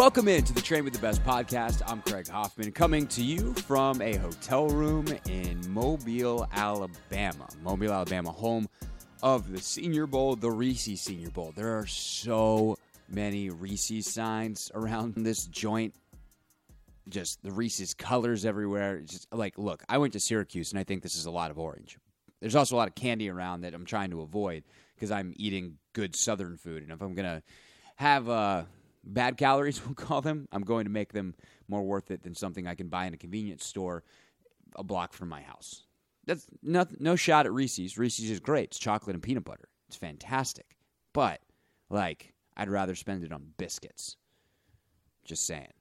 Welcome into the Train with the Best podcast. I'm Craig Hoffman, coming to you from a hotel room in Mobile, Alabama. Mobile, Alabama, home of the Senior Bowl, the Reese Senior Bowl. There are so many Reese signs around this joint. Just the Reese's colors everywhere. It's just like, look, I went to Syracuse and I think this is a lot of orange. There's also a lot of candy around that I'm trying to avoid because I'm eating good Southern food. And if I'm going to have uh, bad calories, we'll call them, I'm going to make them more worth it than something I can buy in a convenience store a block from my house. That's no, no shot at Reese's. Reese's is great. It's chocolate and peanut butter. It's fantastic. But, like, I'd rather spend it on biscuits. Just saying.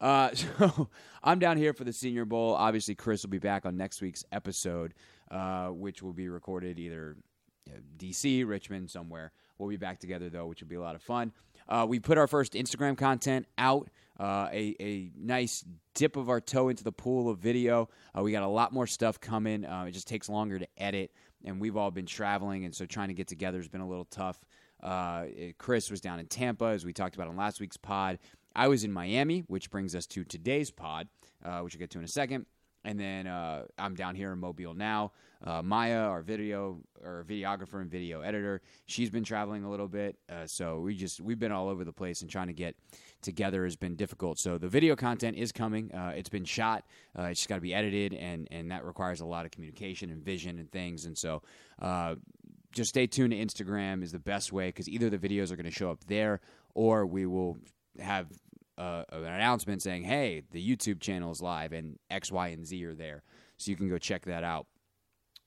Uh, so I'm down here for the Senior Bowl. Obviously, Chris will be back on next week's episode, uh, which will be recorded either uh, DC, Richmond, somewhere. We'll be back together though, which will be a lot of fun. Uh, we put our first Instagram content out. Uh, a, a nice dip of our toe into the pool of video. Uh, we got a lot more stuff coming. Uh, it just takes longer to edit, and we've all been traveling, and so trying to get together has been a little tough. Uh, Chris was down in Tampa, as we talked about on last week's pod. I was in Miami, which brings us to today's pod, uh, which we'll get to in a second. And then uh, I'm down here in Mobile now. Uh, Maya, our video or videographer and video editor, she's been traveling a little bit. Uh, so we just we've been all over the place and trying to get together has been difficult. So the video content is coming. Uh, it's been shot. Uh, it's just got to be edited, and and that requires a lot of communication and vision and things. And so. Uh, just stay tuned to Instagram is the best way because either the videos are going to show up there or we will have uh, an announcement saying, "Hey, the YouTube channel is live and X, Y, and Z are there, so you can go check that out."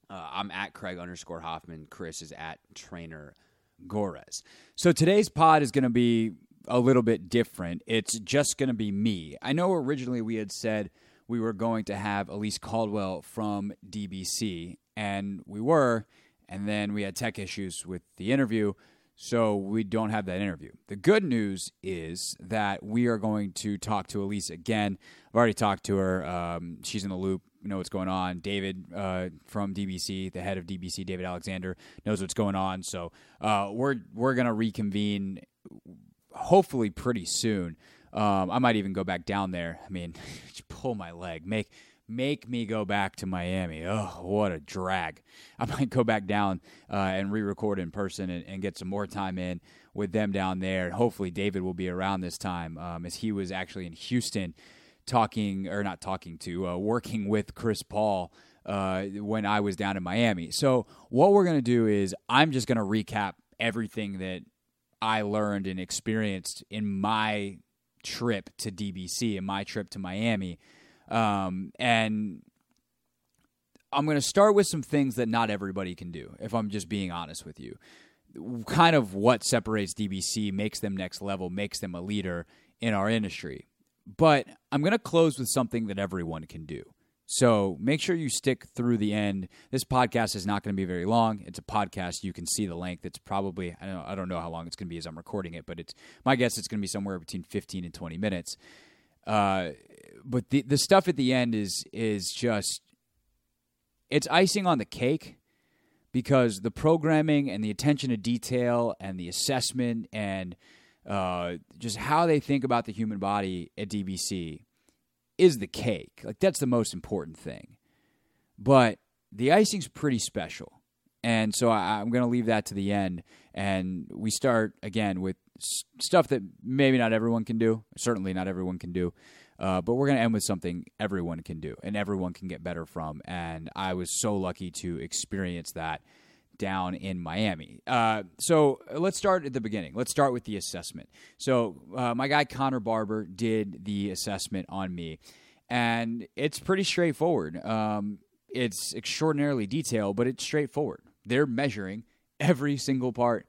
Uh, I'm at Craig underscore Hoffman. Chris is at Trainer Gores. So today's pod is going to be a little bit different. It's just going to be me. I know originally we had said we were going to have Elise Caldwell from DBC, and we were, and then we had tech issues with the interview. So we don't have that interview. The good news is that we are going to talk to Elise again. I've already talked to her. Um, she's in the loop. Know what's going on. David uh, from DBC, the head of DBC, David Alexander, knows what's going on. So uh, we're we're gonna reconvene hopefully pretty soon. Um, I might even go back down there. I mean, pull my leg, make make me go back to Miami. Oh, what a drag! I might go back down uh, and re-record in person and, and get some more time in with them down there. Hopefully, David will be around this time, um, as he was actually in Houston talking or not talking to, uh, working with Chris Paul. Uh, when I was down in Miami. So, what we're going to do is I'm just going to recap everything that I learned and experienced in my trip to DBC and my trip to Miami. Um, and I'm going to start with some things that not everybody can do, if I'm just being honest with you. Kind of what separates DBC, makes them next level, makes them a leader in our industry. But I'm going to close with something that everyone can do. So make sure you stick through the end. This podcast is not going to be very long. It's a podcast. You can see the length. It's probably I don't I don't know how long it's going to be as I'm recording it, but it's my guess it's going to be somewhere between 15 and 20 minutes. Uh, but the the stuff at the end is is just it's icing on the cake because the programming and the attention to detail and the assessment and uh, just how they think about the human body at DBC is the cake. Like that's the most important thing. But the icing's pretty special. And so I, I'm going to leave that to the end. And we start again with s- stuff that maybe not everyone can do. Certainly not everyone can do. Uh, but we're going to end with something everyone can do and everyone can get better from. And I was so lucky to experience that down in Miami. Uh, so let's start at the beginning. Let's start with the assessment. So uh, my guy Connor Barber did the assessment on me, and it's pretty straightforward. Um, it's extraordinarily detailed, but it's straightforward. They're measuring every single part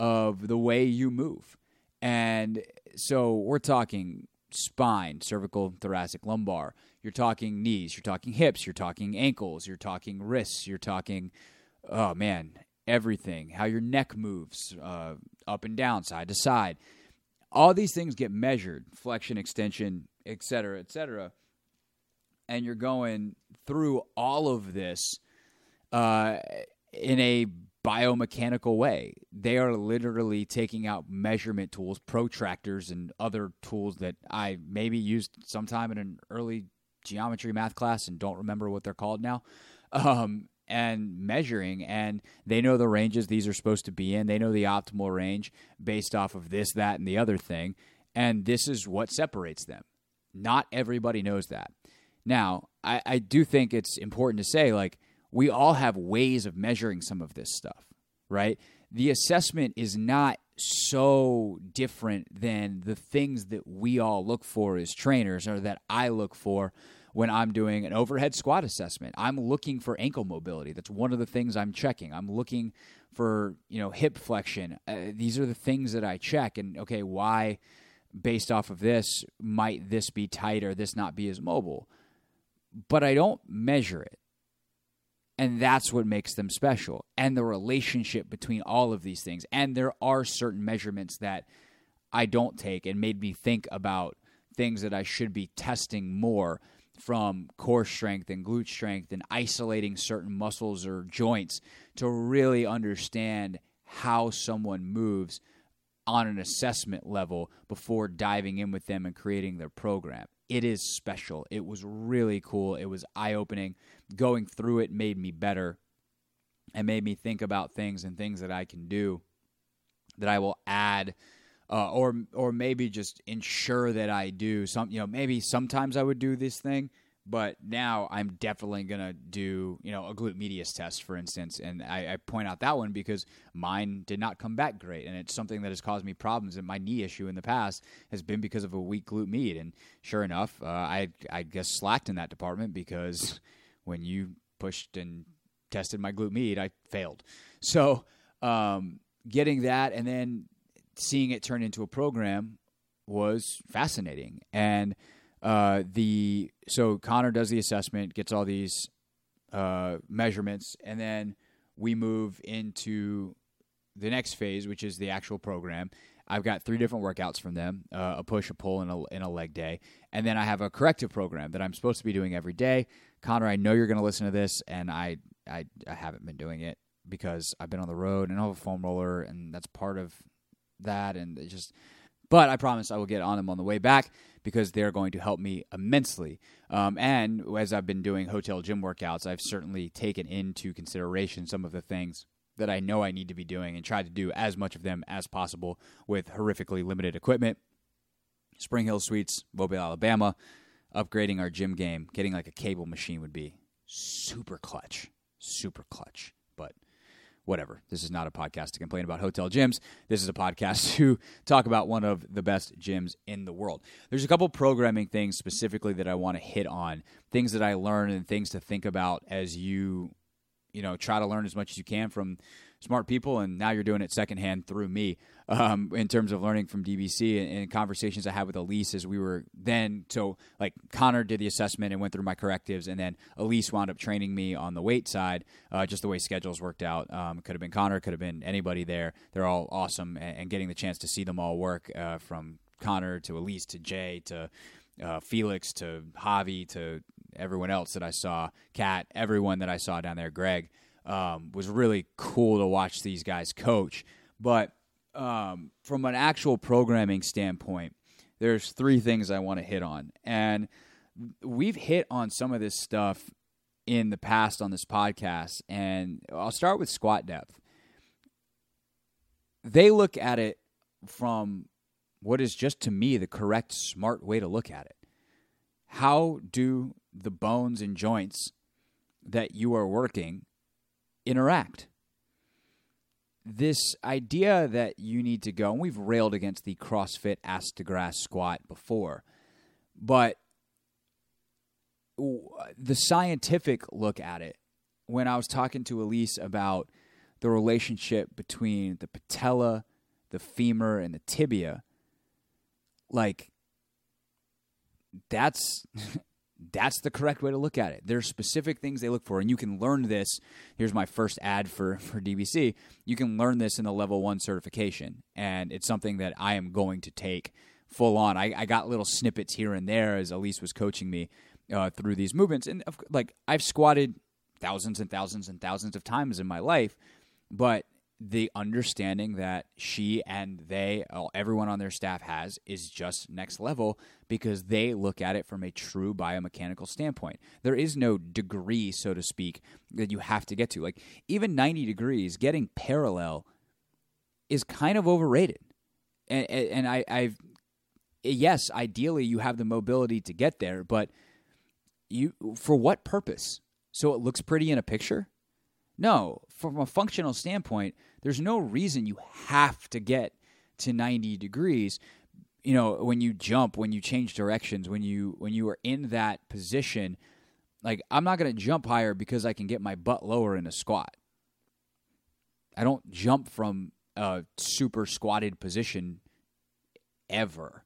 of the way you move, and so we're talking spine, cervical, thoracic, lumbar. You're talking knees. You're talking hips. You're talking ankles. You're talking wrists. You're talking oh man, everything, how your neck moves uh, up and down, side to side. All these things get measured, flexion, extension, et cetera, et cetera. And you're going through all of this uh, in a biomechanical way. They are literally taking out measurement tools, protractors, and other tools that I maybe used sometime in an early geometry math class and don't remember what they're called now. Um, and measuring, and they know the ranges these are supposed to be in. They know the optimal range based off of this, that, and the other thing. And this is what separates them. Not everybody knows that. Now, I, I do think it's important to say, like, we all have ways of measuring some of this stuff, right? The assessment is not so different than the things that we all look for as trainers or that I look for when I'm doing an overhead squat assessment. I'm looking for ankle mobility. That's one of the things I'm checking. I'm looking for, you know, hip flexion. Uh, these are the things that I check and okay, why based off of this might this be tight or this not be as mobile? But I don't measure it. And that's what makes them special. And the relationship between all of these things. And there are certain measurements that I don't take and made me think about things that I should be testing more from core strength and glute strength and isolating certain muscles or joints to really understand how someone moves on an assessment level before diving in with them and creating their program. It is special. It was really cool. It was eye opening. Going through it made me better and made me think about things and things that I can do that I will add. Uh, or or maybe just ensure that I do some you know maybe sometimes I would do this thing but now I'm definitely gonna do you know a glute medius test, for instance, and I, I, point out that one because mine did not come back great, and it's something that has caused me problems. And my knee issue in the past has been because of a weak glute med. And sure enough, uh, I I guess slacked in that department because when you pushed and tested my glute med, I failed. So um, getting that and then seeing it turn into a program was fascinating and uh, the so Connor does the assessment, gets all these uh, measurements, and then we move into the next phase, which is the actual program. I've got three different workouts from them: uh, a push, a pull, and a, and a leg day. And then I have a corrective program that I'm supposed to be doing every day. Connor, I know you're going to listen to this, and I, I I haven't been doing it because I've been on the road and I have a foam roller, and that's part of that. And it just but I promise I will get on them on the way back because they're going to help me immensely. Um, and as I've been doing hotel gym workouts, I've certainly taken into consideration some of the things that I know I need to be doing and tried to do as much of them as possible with horrifically limited equipment. Spring Hill Suites, Mobile, Alabama, upgrading our gym game, getting like a cable machine would be super clutch. Super clutch whatever. This is not a podcast to complain about hotel gyms. This is a podcast to talk about one of the best gyms in the world. There's a couple programming things specifically that I want to hit on, things that I learned and things to think about as you, you know, try to learn as much as you can from smart people, and now you're doing it secondhand through me um, in terms of learning from DBC and, and, conversations I had with Elise as we were then. So, like, Connor did the assessment and went through my correctives, and then Elise wound up training me on the weight side, uh, just the way schedules worked out. Um, could have been Connor, could have been anybody there. They're all awesome, and, and getting the chance to see them all work uh, from Connor to Elise to Jay to uh, Felix to Javi to everyone else that I saw, Kat, everyone that I saw down there, Greg um, was really cool to watch these guys coach. But um, from an actual programming standpoint, there's three things I want to hit on, and we've hit on some of this stuff in the past on this podcast. And I'll start with squat depth. They look at it from what is just to me the correct, smart way to look at it. How do the bones and joints that you are working interact. This idea that you need to go, and we've railed against the CrossFit ass to grass squat before, but the scientific look at it, when I was talking to Elise about the relationship between the patella, the femur, and the tibia, like that's that's the correct way to look at it. There's specific things they look for, and you can learn this. Here's my first ad for, for DBC. You can learn this in the level one certification, and it's something that I am going to take full on. I, I got little snippets here and there as Elise was coaching me uh, through these movements, and like I've squatted thousands and thousands and thousands of times in my life, but the understanding that she and they, uh, everyone on their staff has, is just next level because they look at it from a true biomechanical standpoint. There is no degree, so to speak, that you have to get to. Like, even 90 degrees, getting parallel is kind of overrated. And, and I, I've, yes, ideally you have the mobility to get there, but you, for what purpose? So it looks pretty in a picture? No, from a functional standpoint, there's no reason you have to get to 90 degrees. You know, when you jump, when you change directions, when you when you are in that position, like I'm not going to jump higher because I can get my butt lower in a squat. I don't jump from a super squatted position ever.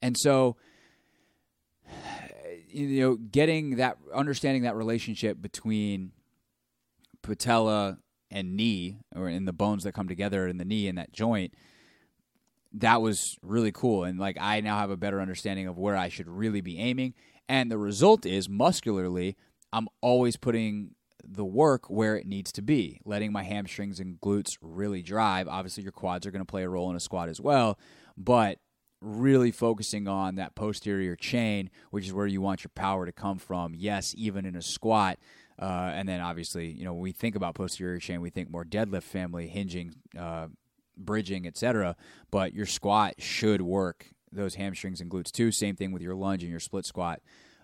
And so you know, getting that understanding that relationship between patella and knee, or in the bones that come together in the knee and that joint, that was really cool. And like I now have a better understanding of where I should really be aiming. And the result is muscularly, I'm always putting the work where it needs to be, letting my hamstrings and glutes really drive. Obviously, your quads are going to play a role in a squat as well, but really focusing on that posterior chain, which is where you want your power to come from. Yes, even in a squat, uh, and then obviously, you know, when we think about posterior chain, we think more deadlift family, hinging, uh, bridging, etc. But your squat should work those hamstrings and glutes too. Same thing with your lunge and your split squat.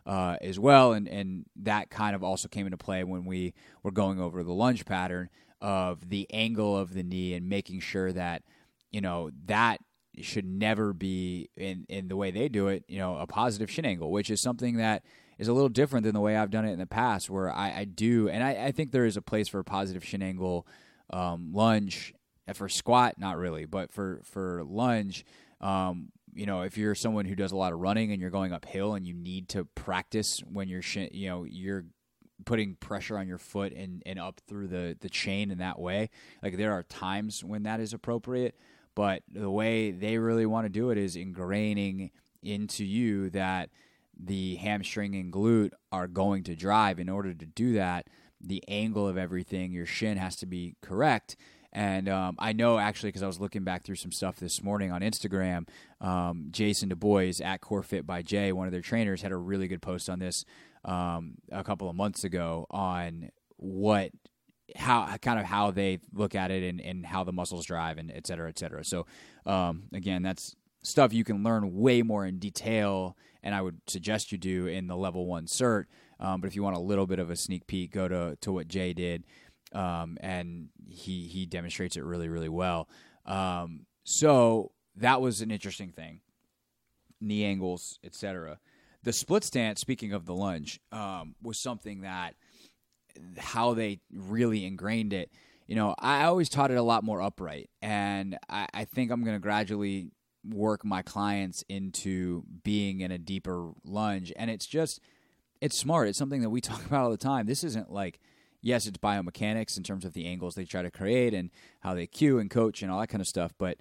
Uh, as well, and and that kind of also came into play when we were going over the lunge pattern of the angle of the knee and making sure that you know that should never be in in the way they do it. You know, a positive shin angle, which is something that is a little different than the way I've done it in the past, where I, I do, and I, I, think there is a place for a positive shin angle um, lunge. For squat, not really, but for for lunge, um, you know, if you're someone who does a lot of running and you're going uphill and you need to practice when you're, shin, you know, you're putting pressure on your foot and, and up through the, the chain in that way. Like there are times when that is appropriate, but the way they really want to do it is ingraining into you that the hamstring and glute are going to drive. In order to do that, the angle of everything, your shin has to be correct. And um, I know actually because I was looking back through some stuff this morning on Instagram. Um, Jason Du Bois at CoreFit by Jay, one of their trainers, had a really good post on this um, a couple of months ago on what how kind of how they look at it and, and how the muscles drive and et cetera, et cetera. So um, again, that's stuff you can learn way more in detail, and I would suggest you do in the level one cert. Um, but if you want a little bit of a sneak peek, go to to what Jay did, um, and he he demonstrates it really really well. Um, so that was an interesting thing, knee angles, etc. The split stance, speaking of the lunge, um, was something that how they really ingrained it. You know, I always taught it a lot more upright, and I, I think I'm going to gradually work my clients into being in a deeper lunge. And it's just, it's smart. It's something that we talk about all the time. This isn't like, yes, it's biomechanics in terms of the angles they try to create and how they cue and coach and all that kind of stuff, but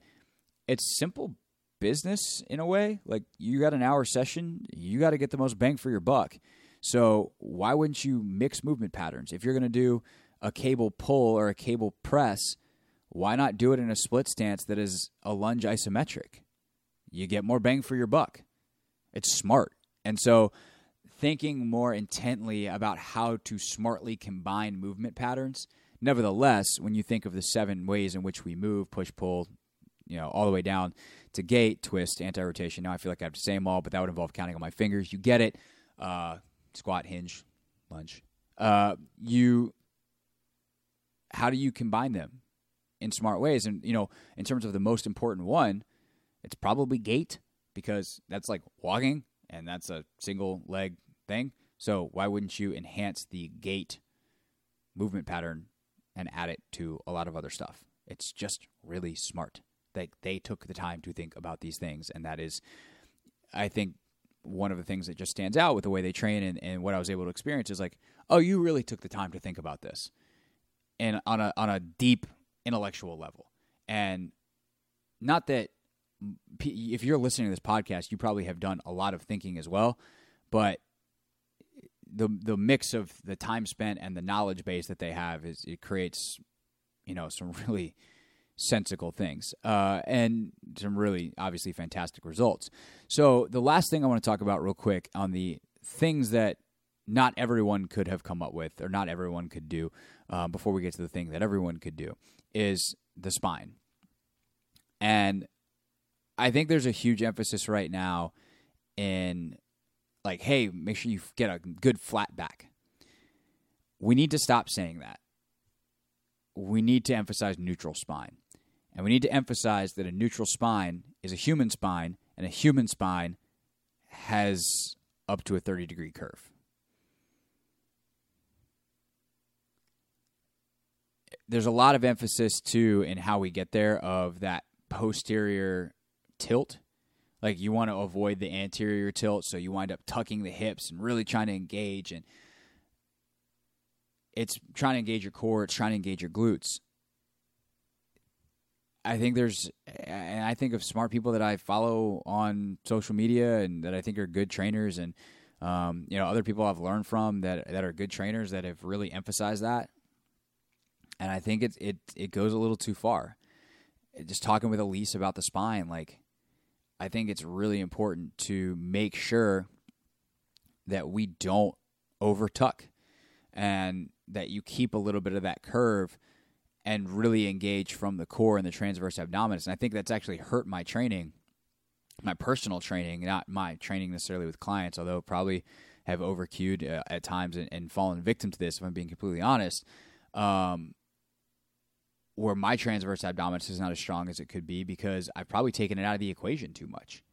it's simple business in a way. Like you got an hour session, you got to get the most bang for your buck. So why wouldn't you mix movement patterns? If you're going to do a cable pull or a cable press, why not do it in a split stance that is a lunge isometric? You get more bang for your buck. It's smart. And so thinking more intently about how to smartly combine movement patterns. Nevertheless, when you think of the seven ways in which we move, push, pull, you know, all the way down to gait, twist, anti-rotation. Now I feel like I have to say them all, but that would involve counting on my fingers. You get it. Uh, squat, hinge, lunge. Uh, you, how do you combine them in smart ways? And you know, in terms of the most important one, it's probably gait because that's like walking and that's a single leg thing. So why wouldn't you enhance the gait movement pattern and add it to a lot of other stuff? It's just really smart. They they took the time to think about these things, and that is, I think, one of the things that just stands out with the way they train and, and what I was able to experience is like, oh, you really took the time to think about this, and on a on a deep intellectual level, and not that if you're listening to this podcast, you probably have done a lot of thinking as well, but the the mix of the time spent and the knowledge base that they have is it creates you know some really sensical things uh, and some really obviously fantastic results. So the last thing I want to talk about real quick on the things that not everyone could have come up with or not everyone could do uh, before we get to the thing that everyone could do is the spine. And I think there's a huge emphasis right now in like, hey, make sure you get a good flat back. We need to stop saying that. We need to emphasize neutral spine. And we need to emphasize that a neutral spine is a human spine, and a human spine has up to a 30 degree curve. There's a lot of emphasis too in how we get there of that posterior tilt. Like you want to avoid the anterior tilt, so you wind up tucking the hips and really trying to engage. And it's trying to engage your core, it's trying to engage your glutes. I think there's, and I think of smart people that I follow on social media and that I think are good trainers, and um, you know other people I've learned from that that are good trainers that have really emphasized that. And I think it it it goes a little too far. Just talking with Elise about the spine, like I think it's really important to make sure that we don't overtuck and that you keep a little bit of that curve and really engage from the core and the transverse abdominis. And I think that's actually hurt my training, my personal training, not my training necessarily with clients, although probably have overcued uh, at times and, and, fallen victim to this, if I'm being completely honest. Um, where my transverse abdominis is not as strong as it could be because I've probably taken it out of the equation too much.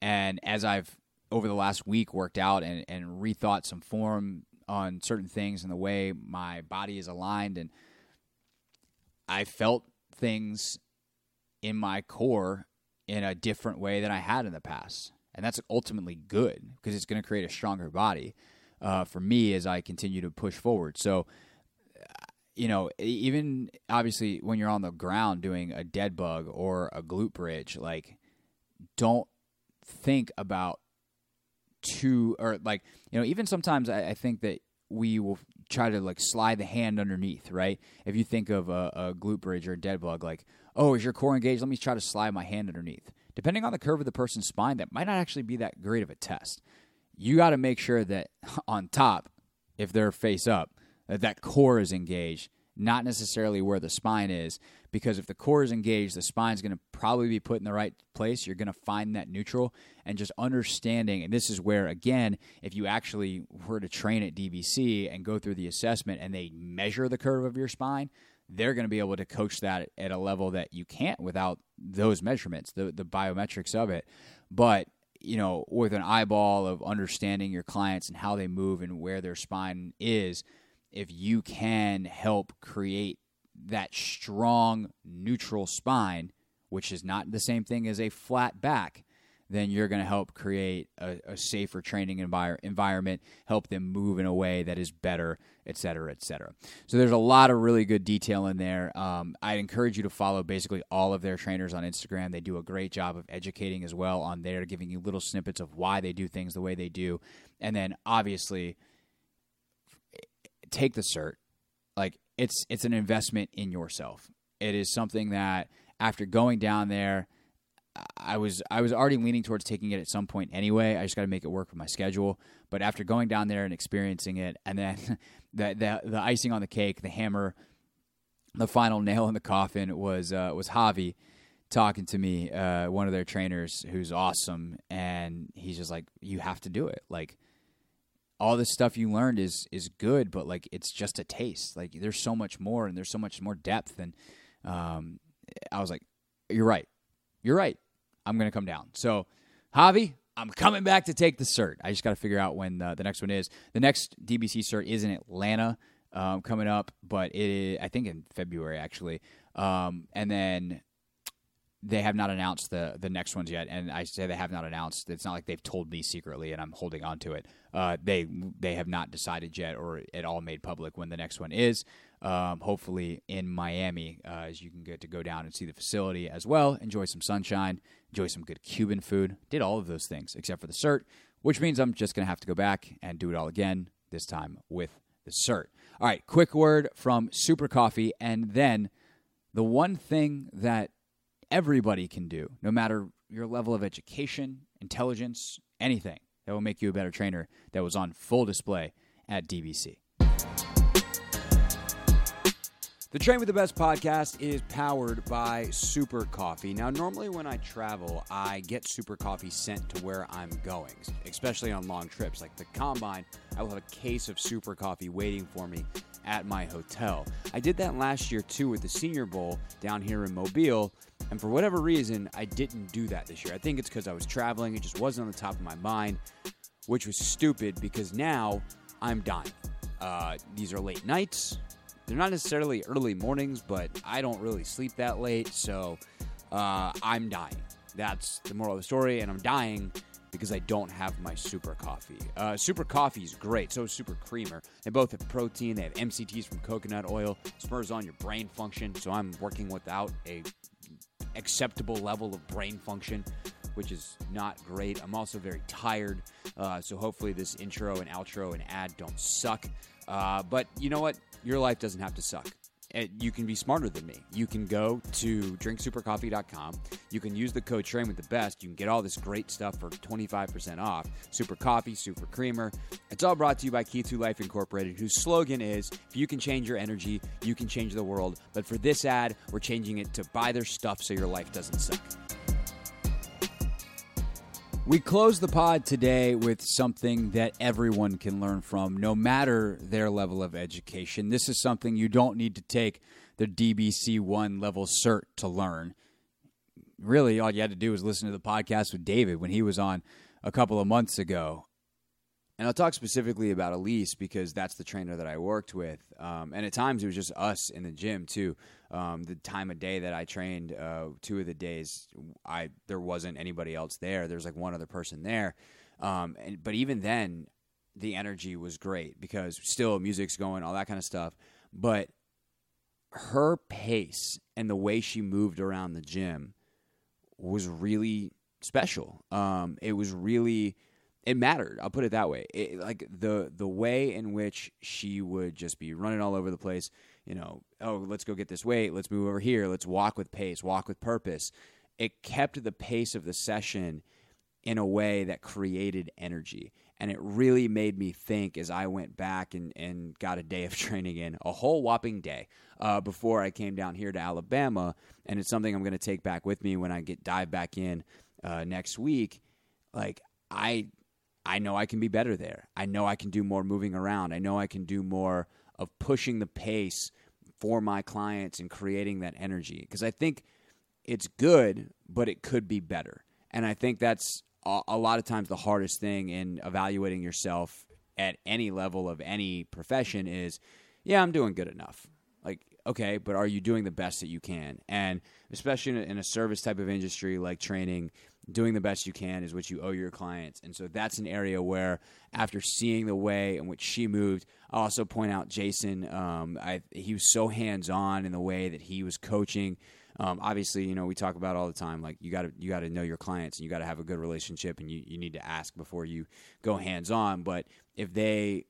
And as I've over the last week worked out and, and rethought some form on certain things and the way my body is aligned and I felt things in my core in a different way than I had in the past. And that's ultimately good because it's going to create a stronger body uh, for me as I continue to push forward. So you know, even obviously when you're on the ground doing a dead bug or a glute bridge, like don't think about two or like you know even sometimes I, I, think that we will try to like slide the hand underneath right? If you think of a, a glute bridge or a dead bug like oh is your core engaged? Let me try to slide my hand underneath. Depending on the curve of the person's spine that might not actually be that great of a test. You got to make sure that on top if they're face up that that core is engaged, not necessarily where the spine is. Because if the core is engaged, the spine is going to probably be put in the right place. You're going to find that neutral and just understanding. And this is where, again, if you actually were to train at DBC and go through the assessment and they measure the curve of your spine, they're going to be able to coach that at a level that you can't without those measurements, the the biometrics of it. But you know, with an eyeball of understanding your clients and how they move and where their spine is, if you can help create that strong neutral spine, which is not the same thing as a flat back, then you're going to help create a, a safer training envir- environment, help them move in a way that is better, et cetera, et cetera. So there's a lot of really good detail in there. Um, I encourage you to follow basically all of their trainers on Instagram. They do a great job of educating as well on there, giving you little snippets of why they do things the way they do. And then obviously, take the cert. Like it's it's an investment in yourself. It is something that after going down there, I was I was already leaning towards taking it at some point anyway. I just got to make it work with my schedule. But after going down there and experiencing it, and then the the, the icing on the cake, the hammer, the final nail in the coffin was uh, was Javi talking to me, uh, one of their trainers who's awesome, and he's just like, "You have to do it." Like all this stuff you learned is is good, but like it's just a taste. Like there's so much more, and there's so much more depth. And um, I was like, "You're right, you're right. I'm gonna come down." So, Javi, I'm coming back to take the cert. I just got to figure out when the, the next one is. The next DBC cert is in Atlanta um, coming up, but it I think in February actually. Um, and then they have not announced the the next ones yet, and I say they have not announced. It's not like they've told me secretly, and I'm holding on to it. Uh, they they have not decided yet, or at all made public when the next one is. Um, hopefully in Miami, uh, as you can get to go down and see the facility as well, enjoy some sunshine, enjoy some good Cuban food. Did all of those things except for the cert, which means I'm just gonna have to go back and do it all again. This time with the cert. All right, quick word from Super Coffee, and then the one thing that everybody can do, no matter your level of education, intelligence, anything that will make you a better trainer, that was on full display at DBC. The Train with the Best podcast is powered by Super Coffee. Now, normally when I travel, I get Super Coffee sent to where I'm going, especially on long trips. Like the combine, I will have a case of Super Coffee waiting for me at my hotel. I did that last year too with the Senior Bowl down here in Mobile, and for whatever reason, I didn't do that this year. I think it's because I was traveling, it just wasn't on the top of my mind, which was stupid because now I'm dying. Uh, these are late nights. They're not necessarily early mornings, but I don't really sleep that late, so uh, I'm dying. That's the moral of the story, and I'm dying because I don't have my super coffee. Uh, super coffee is great. So is super creamer. They both have protein. They have MCTs from coconut oil. Spurs on your brain function. So I'm working without a acceptable level of brain function, which is not great. I'm also very tired. Uh, so hopefully this intro and outro and ad don't suck. Uh, but you know what? Your life doesn't have to suck. It, you can be smarter than me. You can go to drinksupercoffee.com. You can use the code Train with the Best. You can get all this great stuff for 25% off. Super coffee, super creamer. It's all brought to you by Kitu Life Incorporated, whose slogan is if you can change your energy, you can change the world. But for this ad, we're changing it to buy their stuff so your life doesn't suck. We close the pod today with something that everyone can learn from, no matter their level of education. This is something you don't need to take the DBC 1 level cert to learn. Really, all you had to do was listen to the podcast with David when he was on a couple of months ago. And I'll talk specifically about Elise because that's the trainer that I worked with. Um, and at times it was just us in the gym too. Um, the time of day that I trained, uh, two of the days, I there wasn't anybody else there. There's like one other person there. Um, and, but even then, the energy was great because still music's going, all that kind of stuff. But her pace and the way she moved around the gym was really special. Um, it was really it mattered. I'll put it that way. It, like the the way in which she would just be running all over the place. You know, oh, let's go get this weight. Let's move over here. Let's walk with pace. Walk with purpose. It kept the pace of the session in a way that created energy. And it really made me think as I went back and, and got a day of training in, a whole whopping day uh, before I came down here to Alabama. And it's something I'm going to take back with me when I get dive back in uh, next week. Like, I I know I can be better there. I know I can do more moving around. I know I can do more of pushing the pace for my clients and creating that energy because I think it's good, but it could be better. And I think that's a lot of times the hardest thing in evaluating yourself at any level of any profession is, yeah, I'm doing good enough. Like, okay, but are you doing the best that you can? And especially in a service type of industry like training, doing the best you can is what you owe your clients. And so that's an area where, after seeing the way in which she moved, I also point out Jason. Um, I, he was so hands on in the way that he was coaching. Um, obviously, you know we talk about all the time. Like you got to you got to know your clients and you got to have a good relationship, and you you need to ask before you go hands on. But if they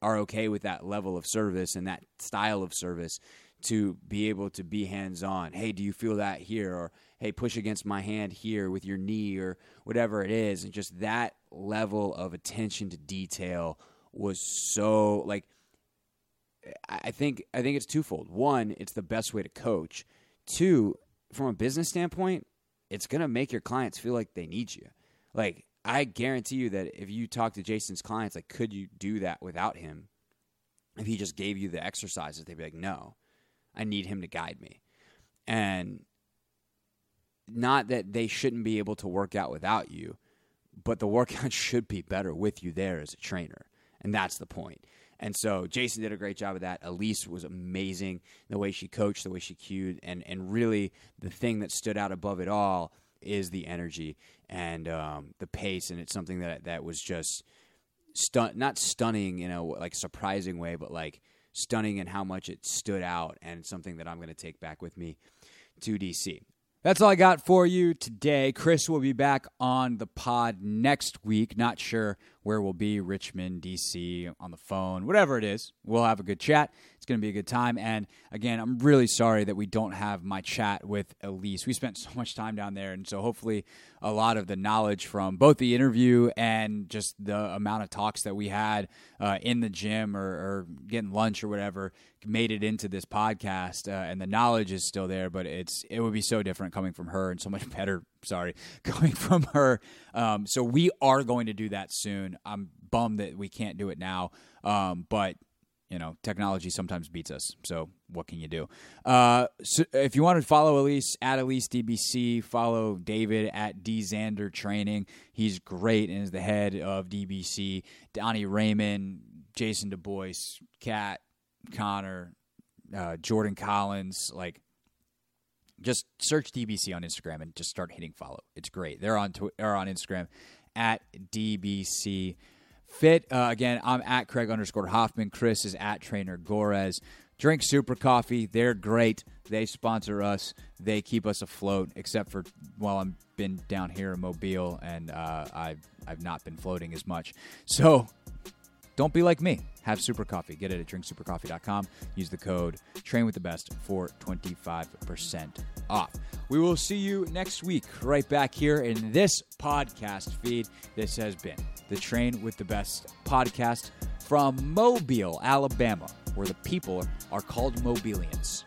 are okay with that level of service and that style of service, to be able to be hands on. Hey, do you feel that here? Or hey, push against my hand here with your knee or whatever it is. And just that level of attention to detail was so like I think I think it's twofold. One, it's the best way to coach. Two, from a business standpoint, it's gonna make your clients feel like they need you. Like I guarantee you that if you talk to Jason's clients, like, could you do that without him? If he just gave you the exercises, they'd be like, no. I need him to guide me. And not that they shouldn't be able to work out without you, but the workout should be better with you there as a trainer. And that's the point. And so Jason did a great job of that. Elise was amazing the way she coached, the way she cued, and and really the thing that stood out above it all is the energy and um, the pace, and it's something that that was just stun not stunning in a like surprising way, but like stunning in how much it stood out and something that I'm going to take back with me to DC. That's all I got for you today. Chris will be back on the pod next week. Not sure where we'll be Richmond, DC, on the phone, whatever it is. We'll have a good chat. It's going to be a good time. And again, I'm really sorry that we don't have my chat with Elise. We spent so much time down there. And so hopefully, a lot of the knowledge from both the interview and just the amount of talks that we had uh, in the gym or, or, getting lunch or whatever made it into this podcast. Uh, and the knowledge is still there, but it's it would be so different coming from her and so much better. Sorry, coming from her. Um, so we are going to do that soon. I'm bummed that we can't do it now, um, but you know, technology sometimes beats us. So what can you do? Uh, so if you want to follow Elise at Elise DBC, follow David at D Xander Training. He's great and is the head of DBC. Donnie Raymond, Jason Du Bois, Kat, Connor, uh, Jordan Collins, like just search DBC on Instagram and just start hitting follow. It's great. They're on tw- or on Instagram at DBC Fit. Uh, again, I'm at Craig underscore Hoffman. Chris is at Trainer Gores. Drink Super Coffee. They're great. They sponsor us. They keep us afloat, except for while I've been down here in Mobile and uh, I've I've not been floating as much. So don't be like me. Have Super Coffee. Get it at drinksupercoffee.com. Use the code Train with the Best for 25% off. We will see you next week right back here in this podcast feed. This has been the Train with the Best podcast from Mobile, Alabama, where the people are called Mobilians.